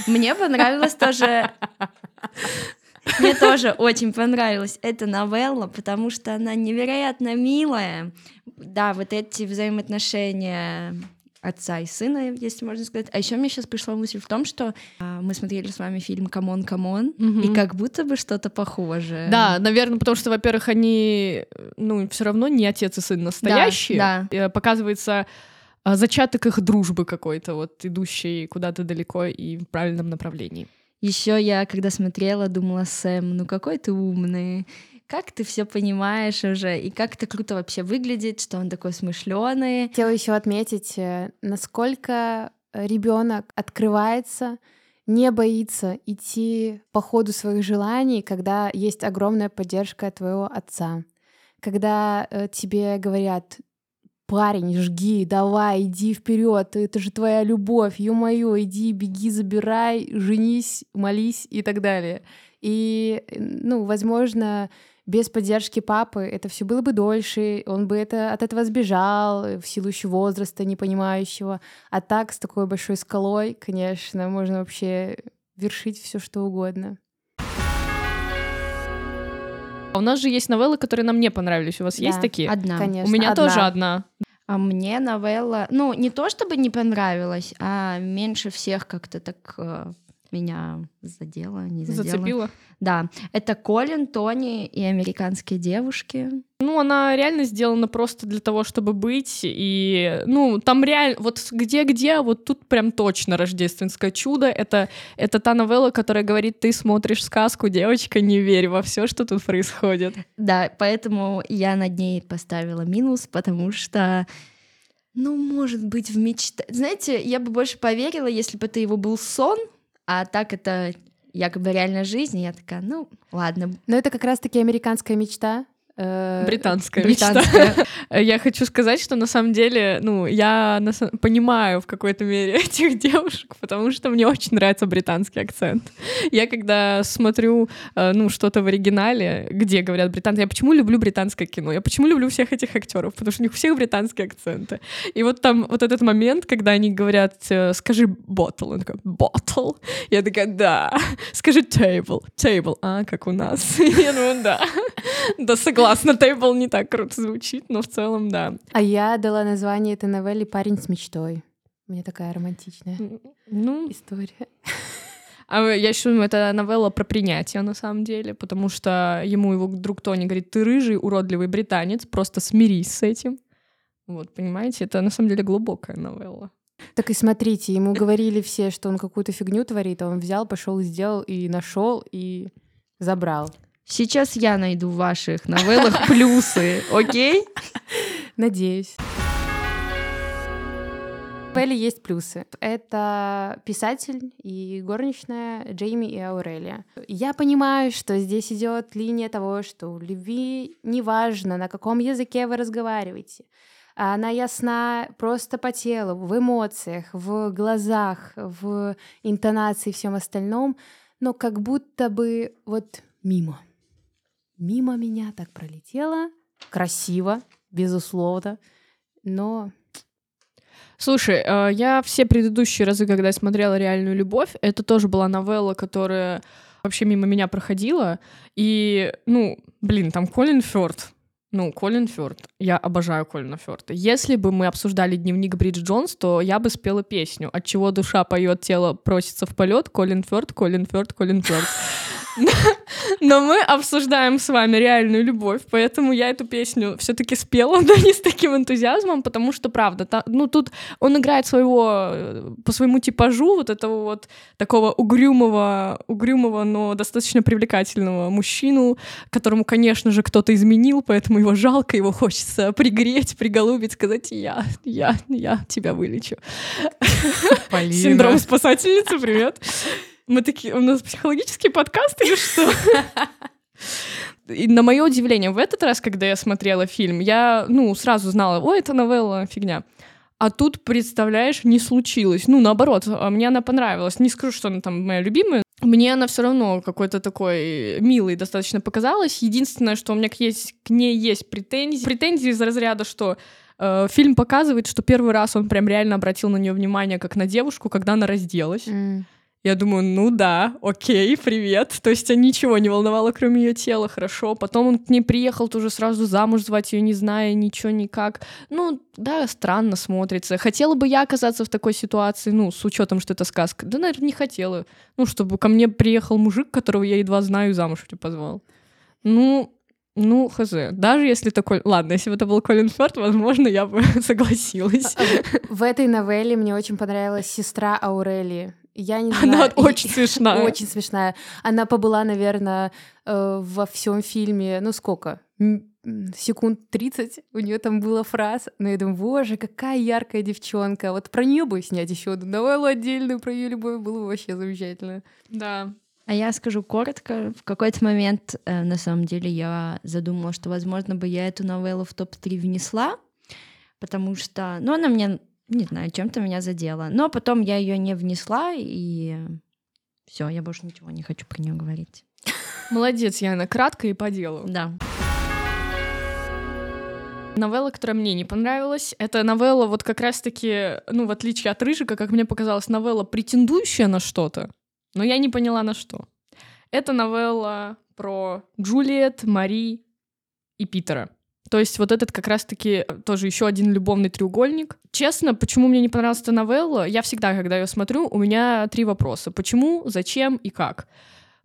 S3: Мне понравилось тоже... Мне тоже очень понравилась эта новелла, потому что она невероятно милая. Да, вот эти взаимоотношения отца и сына, если можно сказать. А еще мне сейчас пришла мысль в том, что а, мы смотрели с вами фильм «C'mon C'mon», и
S2: Мгм.
S3: как будто бы что-то похожее.
S2: Да, наверное, потому что, во-первых, они, ну, все равно не отец и сын настоящие.
S3: да.
S2: Э, Показывается а, зачаток их дружбы какой-то, вот идущий куда-то далеко и в правильном направлении.
S3: Еще я, когда смотрела, думала, Сэм, ну какой ты умный, как ты все понимаешь уже, и как это круто вообще выглядит, что он такой смышленый.
S1: Хотела еще отметить, э, насколько ребенок открывается, не боится идти по ходу своих желаний, когда есть огромная поддержка твоего отца. Когда э, тебе говорят, парень, жги, давай, иди вперед, это же твоя любовь, ё-моё, иди, беги, забирай, женись, молись и так далее. И, ну, возможно, без поддержки папы это все было бы дольше, он бы это, от этого сбежал в силу еще возраста непонимающего. А так, с такой большой скалой, конечно, можно вообще вершить все что угодно.
S2: У нас же есть новеллы, которые нам не понравились. У вас есть
S1: Да.
S2: такие?
S3: Одна.
S1: Конечно.
S2: У меня
S1: одна.
S2: тоже одна.
S3: А мне новелла, ну, не то чтобы не понравилась, а меньше всех как-то так э, меня задела, не задела.
S2: Зацепила.
S3: Да, это Колин, Тони и американские девушки.
S2: Ну, она реально сделана просто для того, чтобы быть. И, ну, там реально, вот где-где, вот тут прям точно рождественское чудо. Это, это та новелла, которая говорит, ты смотришь сказку, девочка, не верь во все, что тут происходит.
S3: Да, поэтому я над ней поставила минус, потому что, ну, может быть, в мечта... Знаете, я бы больше поверила, если бы это его был сон, а так это якобы реальная жизнь, и я такая, ну, ладно,
S1: Но это как раз-таки американская мечта. Э,
S2: Британская мечта.
S3: британская.
S2: Я хочу сказать, что на самом деле, ну, я понимаю в какой-то мере этих девушек, потому что мне очень нравится британский акцент. Я когда смотрю, э, ну, что-то в оригинале, где говорят британцы, я почему люблю британское кино? Я почему люблю всех этих актеров? Потому что у них у всех британские акценты. И вот там вот этот момент, когда они говорят, э, скажи bottle, он такой, bottle? Я такая, да. Скажи table, table, а, как у нас. Я думаю, да. Да, согласна, table не так круто звучит, но в целом, да.
S1: А я дала название этой новелле «Парень с мечтой». У меня такая романтичная
S2: Ну,
S1: история.
S2: а я еще думаю, это новелла про принятие на самом деле, потому что ему его друг Тони говорит, ты рыжий, уродливый британец, просто смирись с этим. Вот, понимаете, это на самом деле глубокая новелла.
S1: Так и смотрите, ему говорили все, что он какую-то фигню творит, а он взял, пошел и сделал, и нашел, и забрал.
S3: Сейчас я найду в ваших новеллах плюсы, окей?
S1: Надеюсь. В Элли есть плюсы. Это писатель и горничная Джейми и Аурелия. Я понимаю, что здесь идет линия того, что у любви неважно, на каком языке вы разговариваете. Она ясна просто по телу, в эмоциях, в глазах, в интонации и всем остальном, но как будто бы вот мимо. Мимо меня так пролетело. Красиво, безусловно, но
S2: Слушай, э, я все предыдущие разы, когда смотрела «Реальную любовь», это тоже была новелла, которая вообще мимо меня проходила. И, ну, блин, там Колин Фёрд. Ну, Колин Фёрд. Я обожаю Колина Фёрда. Если бы мы обсуждали дневник Бриджит Джонс, то я бы спела песню «От чего душа поет, тело просится в полет». Колин Фёрд, Колин Фёрд, Колин Фёрд. Но мы обсуждаем с вами реальную любовь, поэтому я эту песню все-таки спела, но не с таким энтузиазмом, потому что, правда, та- ну тут он играет своего, э, по своему типажу, вот этого вот такого угрюмого, угрюмого, но достаточно привлекательного мужчину, которому, конечно же, кто-то изменил, поэтому его жалко, его хочется пригреть, приголубить, сказать «я, я, я тебя вылечу». Синдром спасательницы, привет. Мы такие, у нас психологический подкаст или что? И на мое удивление, в этот раз, когда я смотрела фильм, я, ну, сразу знала, ой, это новелла, фигня. А тут, представляешь, не случилось. Ну, наоборот, а мне она понравилась. Не скажу, что она там моя любимая. Мне она все равно какой-то такой милой достаточно показалась. Единственное, что у меня к, есть, к ней есть претензии. Претензии из разряда, что э, фильм показывает, что первый раз он прям реально обратил на нее внимание как на девушку, когда она разделась.
S1: м,
S2: Я думаю, ну да, окей, привет. То есть ничего не волновало, кроме ее тела, хорошо. Потом он к ней приехал, тоже сразу замуж звать ее, не зная ничего никак. Ну, да, странно смотрится. Хотела бы я оказаться в такой ситуации, ну, с учетом, что это сказка. Да, наверное, не хотела. Ну, чтобы ко мне приехал мужик, которого я едва знаю, замуж тебя позвал. Ну, ну, хз. Даже если такой... Ладно, если бы это был Колин Фёрд, возможно, я бы согласилась.
S1: В этой новелле мне очень понравилась сестра Аурелии. Я не знаю.
S2: Она очень смешная.
S1: Очень смешная. Она побыла, наверное, э, во всем фильме, ну сколько? Секунд 30 у нее там была фраз, но я думаю, боже, какая яркая девчонка. Вот про нее бы снять еще одну новеллу отдельную про ее любовь было бы вообще замечательно.
S2: Да.
S3: А я скажу коротко. В какой-то момент, э, на самом деле, я задумала, что, возможно, бы я эту новеллу в топ-3 внесла, потому что, ну, она мне, не знаю, чем-то меня задела. Но потом я ее не внесла, и все, я больше ничего не хочу про нее говорить.
S2: Молодец, Яна, кратко и по делу.
S3: Да.
S2: Новелла, которая мне не понравилась, это новелла вот как раз-таки, ну, в отличие от Рыжика, как мне показалось, новелла, претендующая на что-то, но я не поняла на что. Это новелла про Джулиет, Мари и Питера. То есть вот этот как раз-таки тоже еще один любовный треугольник. Честно, почему мне не понравилась эта новелла? Я всегда, когда ее смотрю, у меня три вопроса. Почему, зачем и как?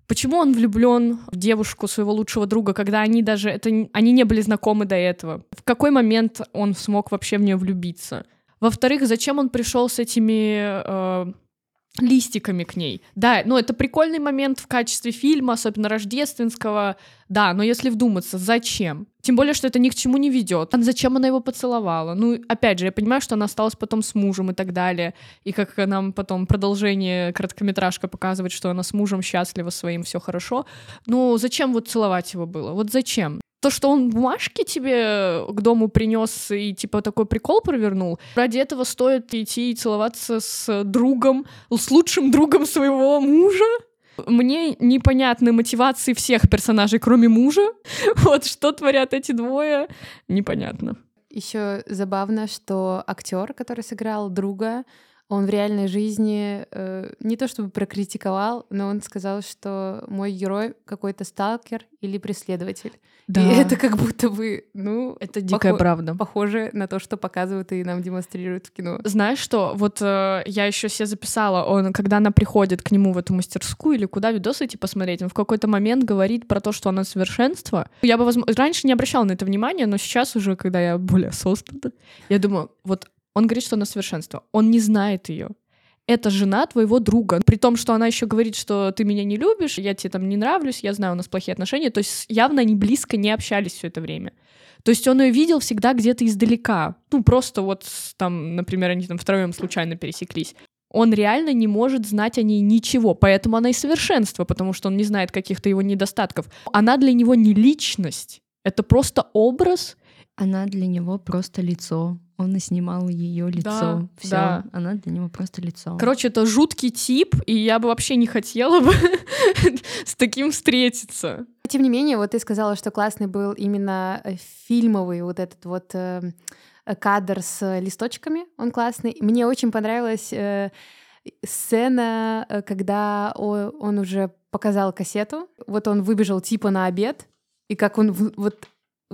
S2: Почему он влюблен в девушку своего лучшего друга, когда они даже это они не были знакомы до этого? В какой момент он смог вообще в нее влюбиться? Во-вторых, зачем он пришел с этими э, листиками к ней? Да, ну это прикольный момент в качестве фильма, особенно рождественского. Да, но если вдуматься, зачем? Тем более, что это ни к чему не ведет. А зачем она его поцеловала? Ну, опять же, я понимаю, что она осталась потом с мужем и так далее. И как нам потом продолжение короткометражка показывает, что она с мужем счастлива своим, все хорошо. Ну, зачем вот целовать его было? Вот зачем? То, что он бумажки тебе к дому принес и типа такой прикол провернул, ради этого стоит идти и целоваться с другом, с лучшим другом своего мужа? Мне непонятны мотивации всех персонажей, кроме мужа. Вот что творят эти двое, непонятно.
S1: Еще забавно, что актер, который сыграл друга, он в реальной жизни э, не то чтобы прокритиковал, но он сказал, что мой герой какой-то сталкер или преследователь. И это как будто бы, ну,
S2: это дикая
S1: похо-
S2: правда.
S1: похоже на то, что показывают и нам демонстрируют в кино.
S2: Знаешь что, вот э, я еще себе записала, он, когда она приходит к нему в эту мастерскую или куда видосы эти посмотреть, он в какой-то момент говорит про то, что она совершенство. Я бы, возможно, раньше не обращала на это внимание, но сейчас уже, когда я более осознанна, я думаю, вот он говорит, что она совершенство. Он не знает ее. Это жена твоего друга. При том, что она еще говорит, что ты меня не любишь, я тебе там не нравлюсь, я знаю, у нас плохие отношения. То есть явно они близко не общались все это время. То есть он ее видел всегда где-то издалека. Ну, просто вот там, например, они там втроем случайно пересеклись. Он реально не может знать о ней ничего, поэтому она и совершенство, потому что он не знает каких-то его недостатков. Она для него не личность, это просто образ.
S3: Она для него просто лицо. Он и снимал ее лицо.
S2: Да,
S3: Все.
S2: да.
S3: Она для него просто лицо.
S2: Короче, это жуткий тип, и я бы вообще не хотела бы с таким встретиться.
S1: Тем не менее, вот ты сказала, что классный был именно э, фильмовый вот этот вот э, э, кадр с листочками, он классный. Мне очень понравилась э, сцена, э, когда о- он уже показал кассету, вот он выбежал типа на обед, и как он вот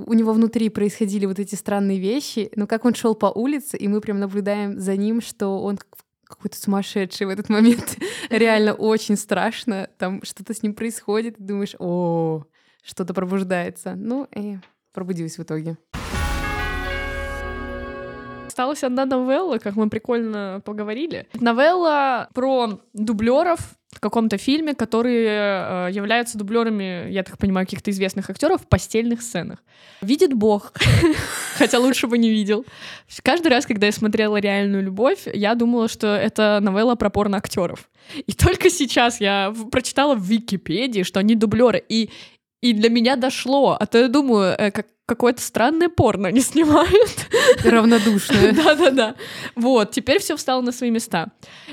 S1: у него внутри происходили вот эти странные вещи, но как он шел по улице, и мы прям наблюдаем за ним, что он как- какой-то сумасшедший в этот момент. Реально очень страшно. Там что-то с ним происходит, и думаешь, о, что-то пробуждается. Ну, и пробудилась в итоге.
S2: Осталась одна новелла, как мы прикольно поговорили. Новелла про дублеров в каком-то фильме, которые э, являются дублерами, я так понимаю, каких-то известных актеров в постельных сценах. Видит Бог, хотя лучше бы не видел. Каждый раз, когда я смотрела реальную любовь, я думала, что это новелла про порно-актеров. И только сейчас я прочитала в Википедии, что они дублеры. И, и для меня дошло. А то я думаю, э, как какое-то странное порно они снимают.
S1: Равнодушная.
S2: Да-да-да. Вот, теперь все встало на свои места.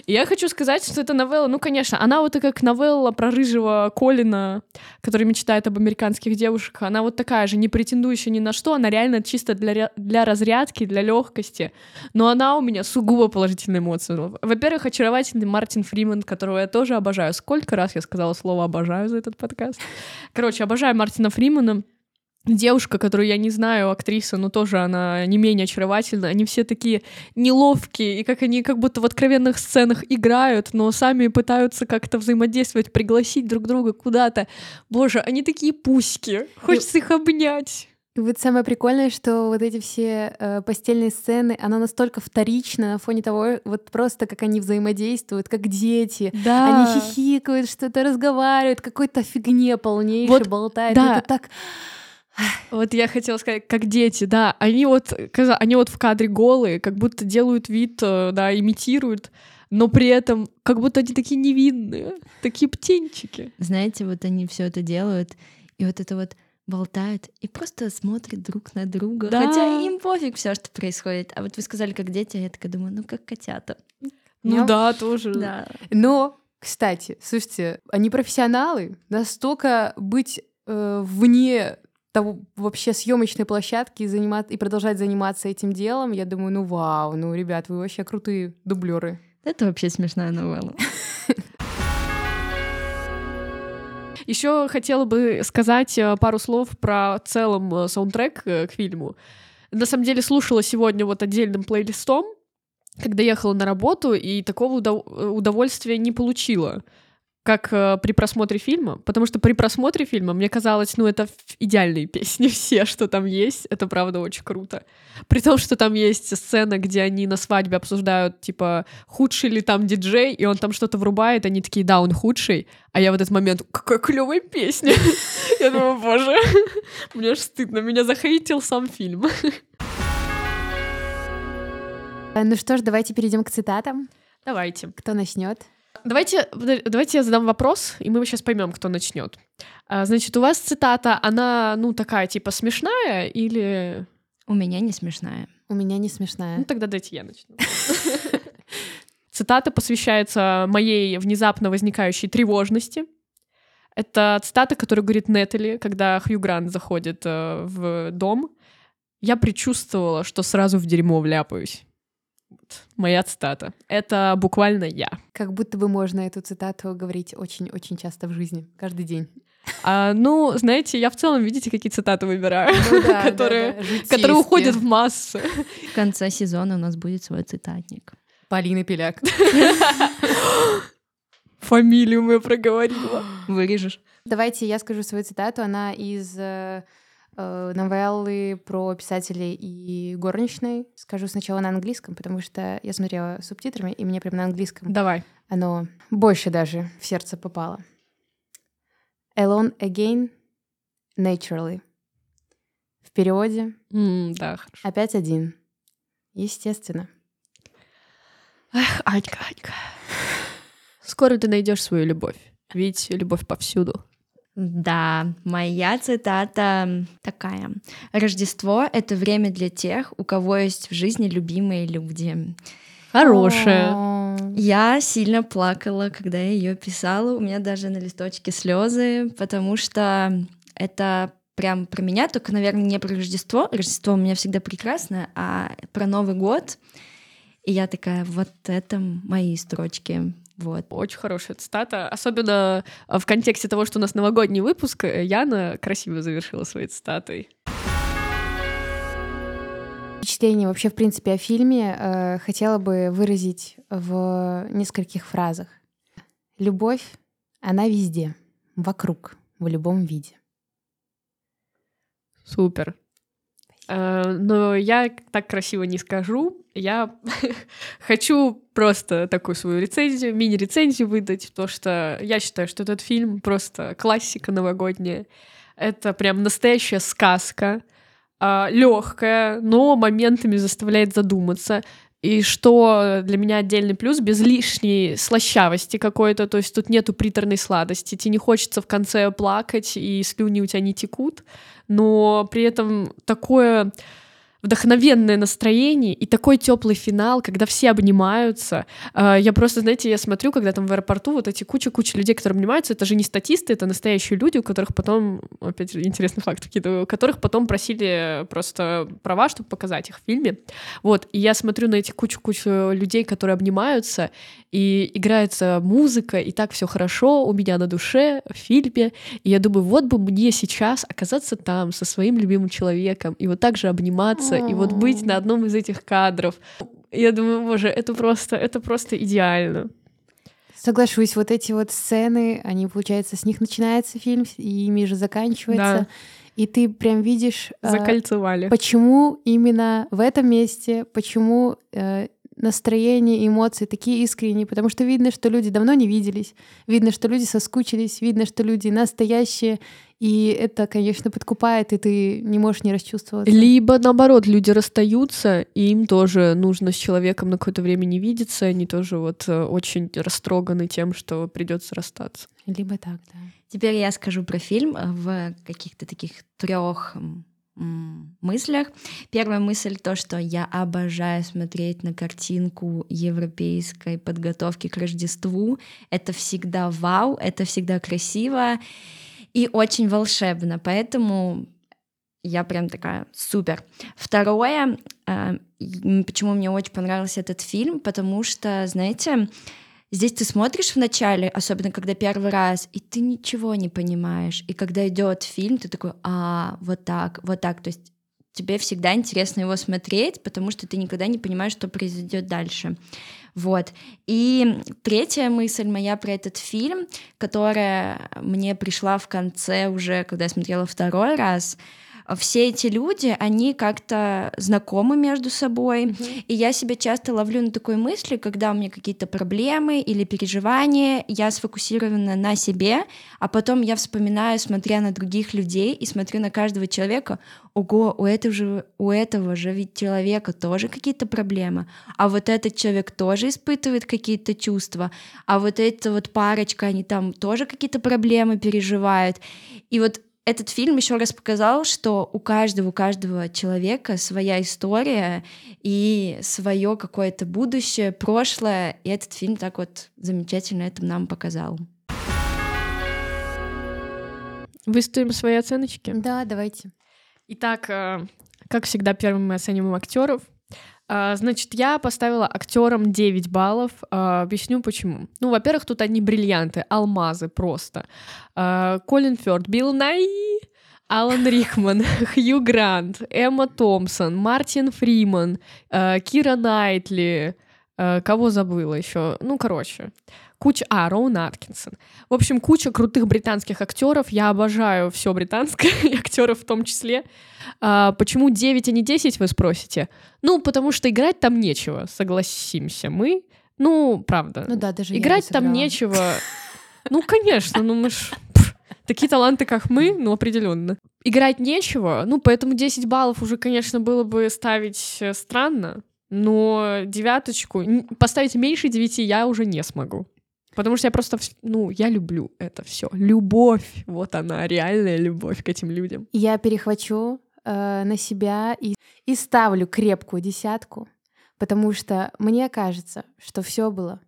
S2: И я хочу сказать, что эта новелла, ну, конечно, она вот как новелла про рыжего Колина, который мечтает об американских девушках, она вот такая же, не претендующая ни на что, она реально чисто для, для разрядки, для легкости. Но она у меня сугубо положительные эмоции. Во-первых, очаровательный Мартин Фриман, которого я тоже обожаю. Сколько раз я сказала слово «обожаю» за этот подкаст? Короче, обожаю Мартина Фримана. Девушка, которую я не знаю, актриса, но тоже она не менее очаровательна. Они все такие неловкие, и как они как будто в откровенных сценах играют, но сами пытаются как-то взаимодействовать, пригласить друг друга куда-то. Боже, они такие пуськи. Хочется их обнять.
S1: И вот самое прикольное, что вот эти все э, постельные сцены, оно настолько вторично на фоне того, вот просто как они взаимодействуют, как дети.
S2: Да.
S1: Они хихикают, что-то разговаривают, какой-то фигне полнейшей
S2: Вот,
S1: болтают.
S2: да.
S1: Это так...
S2: Вот я хотела сказать, как дети, да, они вот, они вот в кадре голые, как будто делают вид, э, да, имитируют, но при этом как будто они такие невинные, такие птенчики.
S3: Знаете, вот они все это делают, и вот это вот болтают и просто смотрят друг на друга.
S2: Да.
S3: Хотя им пофиг все, что происходит. А вот вы сказали, как дети, а я такая думаю, ну как котята.
S2: Ну
S1: Я-
S2: да, тоже.
S3: Да.
S1: Но, кстати, слушайте, они профессионалы, настолько быть э, вне того вообще съемочной площадки и, заниматься, и продолжать заниматься этим делом, я думаю, ну вау, ну, ребят, вы вообще крутые дублеры.
S3: Это вообще смешная новелла.
S2: Еще хотела бы сказать э, пару слов про целом э, саундтрек э, к фильму. На самом деле слушала сегодня вот отдельным плейлистом, когда ехала на работу, и такого удов- удовольствия не получила как э, при просмотре фильма, потому что при просмотре фильма мне казалось, ну, это идеальные песни все, что там есть, это правда очень круто. При том, что там есть сцена, где они на свадьбе обсуждают, типа, худший ли там диджей, и он там что-то врубает, они такие, да, он худший, а я в этот момент, какая клевая песня. Я думаю, боже, мне аж стыдно, меня захейтил сам фильм.
S1: Э, Ну что ж, давайте перейдем к цитатам.
S2: Давайте.
S1: Кто начнет?
S2: Давайте, давайте я задам вопрос, и мы сейчас поймем, кто начнет. А, Значит, у вас цитата, она, ну, такая, типа, смешная или...
S3: У меня не смешная.
S1: У меня не
S2: Ну,
S1: смешная.
S2: тогда дайте я начну. Цитата посвящается моей внезапно возникающей тревожности. Это цитата, которую говорит Нетали, когда Хью Грант заходит э, в дом. Я предчувствовала, что сразу в дерьмо вляпаюсь. Моя цитата. Это буквально я.
S1: Как будто бы можно эту цитату говорить очень-очень часто в жизни, каждый день.
S2: А, ну, знаете, я в целом, видите, какие цитаты выбираю,
S1: Ну да, да,
S2: которые,
S1: да, житейские.
S2: которые уходят в массы.
S3: В конце сезона у нас будет свой цитатник.
S1: Полина Пеляк.
S2: Фамилию мы проговорила.
S3: Вырежешь.
S1: Давайте я скажу свою цитату. Она из э, новеллы про писателей и горничной. Скажу сначала на английском, потому что я смотрела субтитрами, и мне прям на английском
S2: Давай.
S1: оно больше даже в сердце попало. Alone again, naturally. В переводе
S2: М, да, хорошо.
S1: опять один. Естественно.
S2: Эх, Анька, Анька. Скоро ты найдешь свою любовь. Ведь любовь повсюду.
S3: Да, моя цитата такая. Рождество — это время для тех, у кого есть в жизни любимые люди.
S2: Хорошая.
S3: Я сильно плакала, когда я ее писала. У меня даже на листочке слезы, потому что это прям про меня, только, наверное, не про Рождество. Рождество у меня всегда прекрасное, а про Новый год. И я такая, вот это мои строчки. Вот.
S2: Очень хорошая цитата. Особенно э, в контексте того, что у нас новогодний выпуск, э, Яна красиво завершила своей цитатой.
S1: Впечатление вообще, в принципе, о фильме э, хотела бы выразить в нескольких фразах. Любовь, она везде, вокруг, в любом виде.
S2: Супер. Э, Но я так красиво не скажу. Я хочу просто такую свою рецензию, мини-рецензию выдать, потому что я считаю, что этот фильм просто классика новогодняя. Это прям настоящая сказка, легкая, но моментами заставляет задуматься. И что для меня отдельный плюс, без лишней слащавости какой-то, то есть тут нету приторной сладости, тебе не хочется в конце плакать, и слюни у тебя не текут, но при этом такое вдохновенное настроение и такой теплый финал, когда все обнимаются. А, Я просто, знаете, я смотрю, когда там в аэропорту вот эти куча-куча людей, которые обнимаются, это же не статисты, это настоящие люди, у которых потом, опять интересный факт вкидываю, у которых потом просили просто права, чтобы показать их в фильме. Вот, и я смотрю на эти кучу-кучу людей, которые обнимаются, и играется музыка, и так все хорошо у меня на душе в фильме. И я думаю, вот бы мне сейчас оказаться там со своим любимым человеком, и вот так же обниматься, и вот быть на одном из этих кадров. Я думаю, боже, это просто, это просто идеально.
S1: Соглашусь, вот эти вот сцены, они, получается, с них начинается фильм, и ими же заканчивается.
S2: Да.
S1: И ты прям видишь, э,
S2: Закольцевали.
S1: почему именно в этом месте, почему э, настроение, эмоции такие искренние, потому что видно, что люди давно не виделись, видно, что люди соскучились, видно, что люди настоящие, и это, конечно, подкупает, и ты не можешь не расчувствоваться.
S2: Либо наоборот, люди расстаются, и им тоже нужно с человеком на какое-то время не видеться, они тоже вот э, очень растроганы тем, что придется расстаться.
S1: Либо так, да.
S3: Теперь я скажу про фильм э, в каких-то таких трех мыслях. Первая мысль то, что я обожаю смотреть на картинку европейской подготовки к Рождеству. Это всегда вау, это всегда красиво и очень волшебно. Поэтому я прям такая супер. Второе, м, почему мне очень понравился этот фильм, потому что, знаете, Здесь ты смотришь в начале, особенно когда первый раз, и ты ничего не понимаешь. И когда идет фильм, ты такой, а, вот так, вот так. То есть тебе всегда интересно его смотреть, потому что ты никогда не понимаешь, что произойдет дальше. Вот. И третья мысль моя про этот фильм, которая мне пришла в конце уже, когда я смотрела второй раз, все эти люди, они как-то знакомы между собой. Mm-hmm. И я себя часто ловлю на такой мысли, когда у меня какие-то проблемы или переживания, я сфокусирована на себе, а потом я вспоминаю, смотря на других людей и смотрю на каждого человека, ого, у этого же, у этого же ведь человека тоже какие-то проблемы, а вот этот человек тоже испытывает какие-то чувства, а вот эта вот парочка, они там тоже какие-то проблемы переживают. И вот этот фильм еще раз показал, что у каждого, у каждого человека своя история и свое какое-то будущее, прошлое. И этот фильм так вот замечательно это нам показал.
S2: Выставим свои оценочки?
S1: Да, давайте.
S2: Итак, э, как всегда, первым мы оцениваем актеров. А, значит, я поставила актерам 9 баллов. А, объясню почему. Ну, во-первых, тут одни бриллианты, алмазы просто. А, Колин Фёрд, Билл Най, Алан Рихман, Хью Грант, Эмма Томпсон, Мартин Фриман, Кира Найтли. Кого забыла еще? Ну, короче куча... А, Роун Аткинсон. В общем, куча крутых британских актеров. Я обожаю все британское, и актеров в том числе. А, почему 9, а не 10, вы спросите? Ну, потому что играть там нечего, согласимся мы. Ну, правда.
S1: Ну да, даже
S2: Играть там нечего. Ну, конечно, ну мы ж... Такие таланты, как мы, ну, определенно. Играть нечего, ну, поэтому 10 баллов уже, конечно, было бы ставить э, странно, но девяточку... Поставить меньше девяти я уже не смогу. Потому что я просто, ну, я люблю это все. Любовь, вот она, реальная любовь к этим людям.
S1: Я перехвачу э, на себя и, и ставлю крепкую десятку, потому что мне кажется, что все было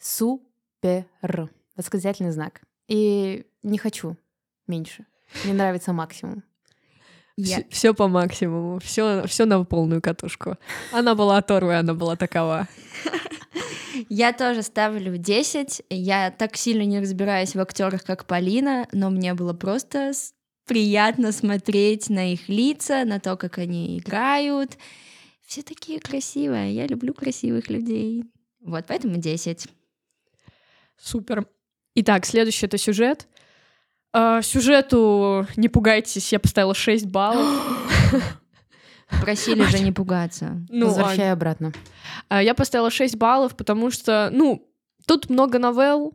S1: супер. Восклицательный знак. И не хочу меньше. Мне нравится максимум.
S2: Я... Все по максимуму, все, все на полную катушку. Она была оторвана, она была такова.
S3: Я тоже ставлю 10. Я так сильно не разбираюсь в актерах, как Полина, но мне было просто приятно смотреть на их лица, на то, как они играют. Все такие красивые. Я люблю красивых людей. Вот, поэтому 10.
S2: Супер. Итак, следующий это сюжет. Uh, сюжету не пугайтесь, я поставила 6 баллов.
S3: Просили же не пугаться.
S1: Ну, Возвращай обратно.
S2: А, я поставила 6 баллов, потому что, ну, тут много новелл,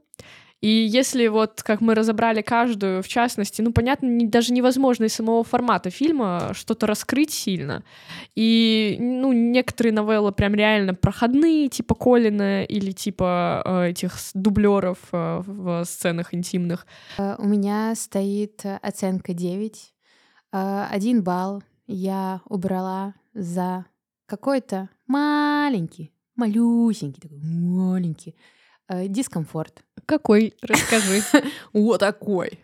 S2: и если вот, как мы разобрали каждую, в частности, ну, понятно, не, даже невозможно из самого формата фильма что-то раскрыть сильно. И, ну, некоторые новеллы прям реально проходные, типа Колина или типа э, этих дублеров э, в сценах интимных.
S1: Э, у меня стоит оценка 9, э, один балл я убрала за какой-то маленький, малюсенький, такой маленький э, дискомфорт.
S2: Какой? Расскажи. Вот такой.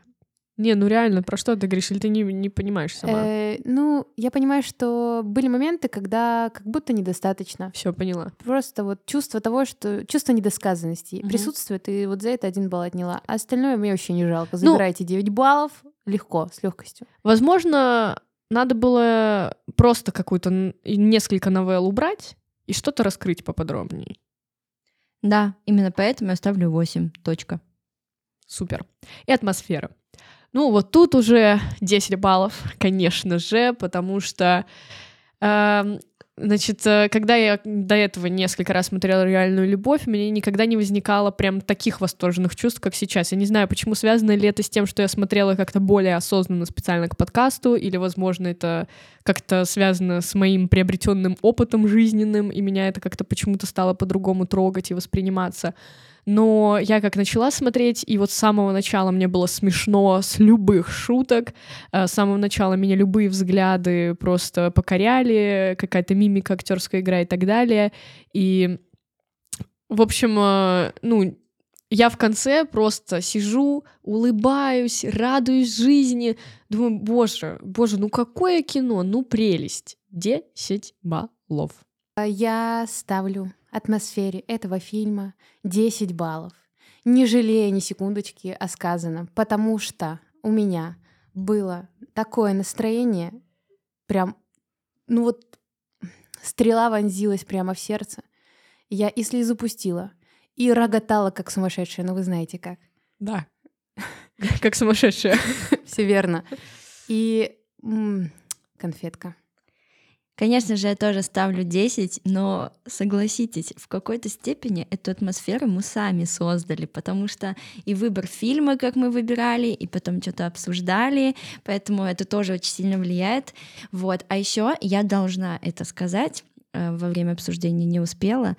S2: Не, ну реально, про что ты говоришь, или ты не, не понимаешь сама?
S1: Э, ну, я понимаю, что были моменты, когда как будто недостаточно.
S2: Все, поняла.
S1: Просто вот чувство того, что чувство недосказанности угу. присутствует, и вот за это один балл отняла. А остальное мне вообще не жалко. Ну Забирайте ну, 9 баллов легко, с легкостью.
S2: Возможно, надо было просто какую-то несколько новелл убрать и что-то раскрыть поподробнее.
S3: Да, именно поэтому я ставлю 8. Точка.
S2: Супер. И атмосфера. Ну, вот тут уже 10 баллов, конечно же, потому что э, Значит, э, когда я до этого несколько раз смотрела «Реальную любовь», мне никогда не возникало прям таких восторженных чувств, как сейчас. Я не знаю, почему связано ли это с тем, что я смотрела как-то более осознанно специально к подкасту, или, возможно, это как-то связано с моим приобретенным опытом жизненным, и меня это как-то почему-то стало по-другому трогать и восприниматься но я как начала смотреть, и вот с самого начала мне было смешно с любых шуток, э, с самого начала меня любые взгляды просто покоряли, какая-то мимика актерская игра и так далее, и, в общем, э, ну, я в конце просто сижу, улыбаюсь, радуюсь жизни, думаю, боже, боже, ну какое кино, ну прелесть, 10 баллов.
S1: Я ставлю атмосфере этого фильма 10 баллов. Не жалея ни секундочки о сказанном, потому что у меня было такое настроение, прям, ну вот, стрела вонзилась прямо в сердце. Я и слезу пустила, и роготала, как сумасшедшая, ну вы знаете как.
S2: Да. Как сумасшедшая.
S1: Все верно. И конфетка.
S3: Конечно же, я тоже ставлю 10, но согласитесь, в какой-то степени эту атмосферу мы сами создали, потому что и выбор фильма, как мы выбирали, и потом что-то обсуждали, поэтому это тоже очень сильно влияет. Вот. А еще я должна это сказать, э, во время обсуждения не успела.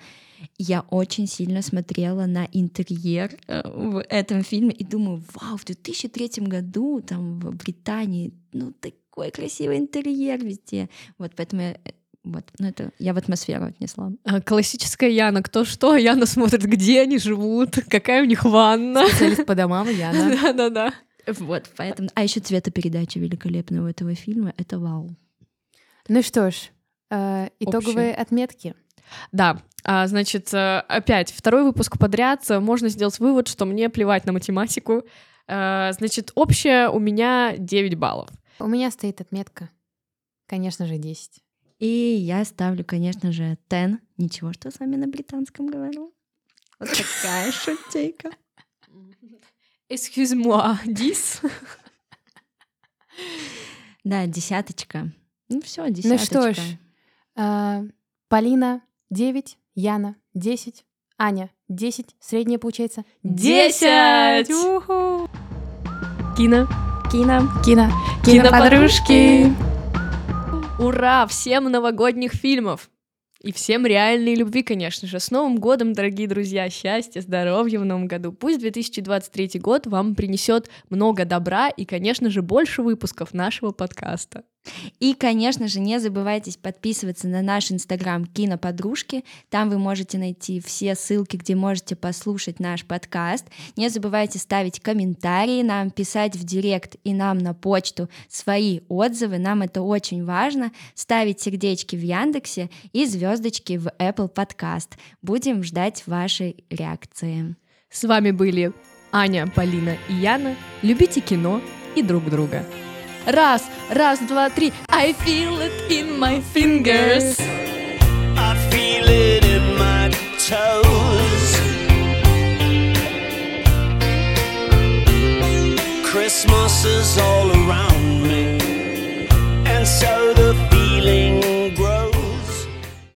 S3: Я очень сильно смотрела на интерьер э, в этом фильме и думаю, вау, в 2003 году там в Британии, ну такой красивый интерьер везде. Вот поэтому я, э, вот, ну это я в атмосферу отнесла.
S2: А, Классическая Яна. Кто что? Яна смотрит, где они живут, какая у них ванна.
S1: Специалист по домам, я, да.
S2: Да-да-да.
S3: Вот, поэтому... А еще цветопередача великолепная у этого фильма. Это вау.
S1: Ну что ж, э, итоговые отметки.
S2: Да, а, значит, э, опять второй выпуск подряд. Можно сделать вывод, что мне плевать на математику. Э, Значит, общее у меня 9 баллов.
S1: У меня стоит отметка, конечно же, 10.
S3: И я ставлю, конечно же, ten. Ничего, что с вами на британском говорю. Вот такая шутейка.
S2: Excuse-moi, 10.
S3: Да, десяточка. Ну все,
S1: Ну
S3: десяточка.
S1: что ж, э, Полина 9, Яна 10, Аня 10, средняя получается
S2: 10!
S1: Уху!
S2: Кино.
S3: Кино.
S1: Кино.
S2: Киноподружки. Ура! Всем новогодних фильмов! И всем реальной любви, конечно же. С Новым годом, дорогие друзья! Счастья, здоровья в новом году. Пусть 2023 год вам принесет много добра и, конечно же, больше выпусков нашего подкаста.
S3: И, конечно же, не забывайте подписываться на наш инстаграм Киноподружки. Там вы можете найти все ссылки, где можете послушать наш подкаст. Не забывайте ставить комментарии, нам писать в директ и нам на почту свои отзывы. Нам это очень важно. Ставить сердечки в Яндексе и звездочки в Apple Podcast. Будем ждать вашей реакции.
S2: С вами были Аня, Полина и Яна. Любите кино и друг друга. Раз, раз, два, три. I feel it in my fingers.
S5: I feel it in my toes. Christmas is all around me, and so the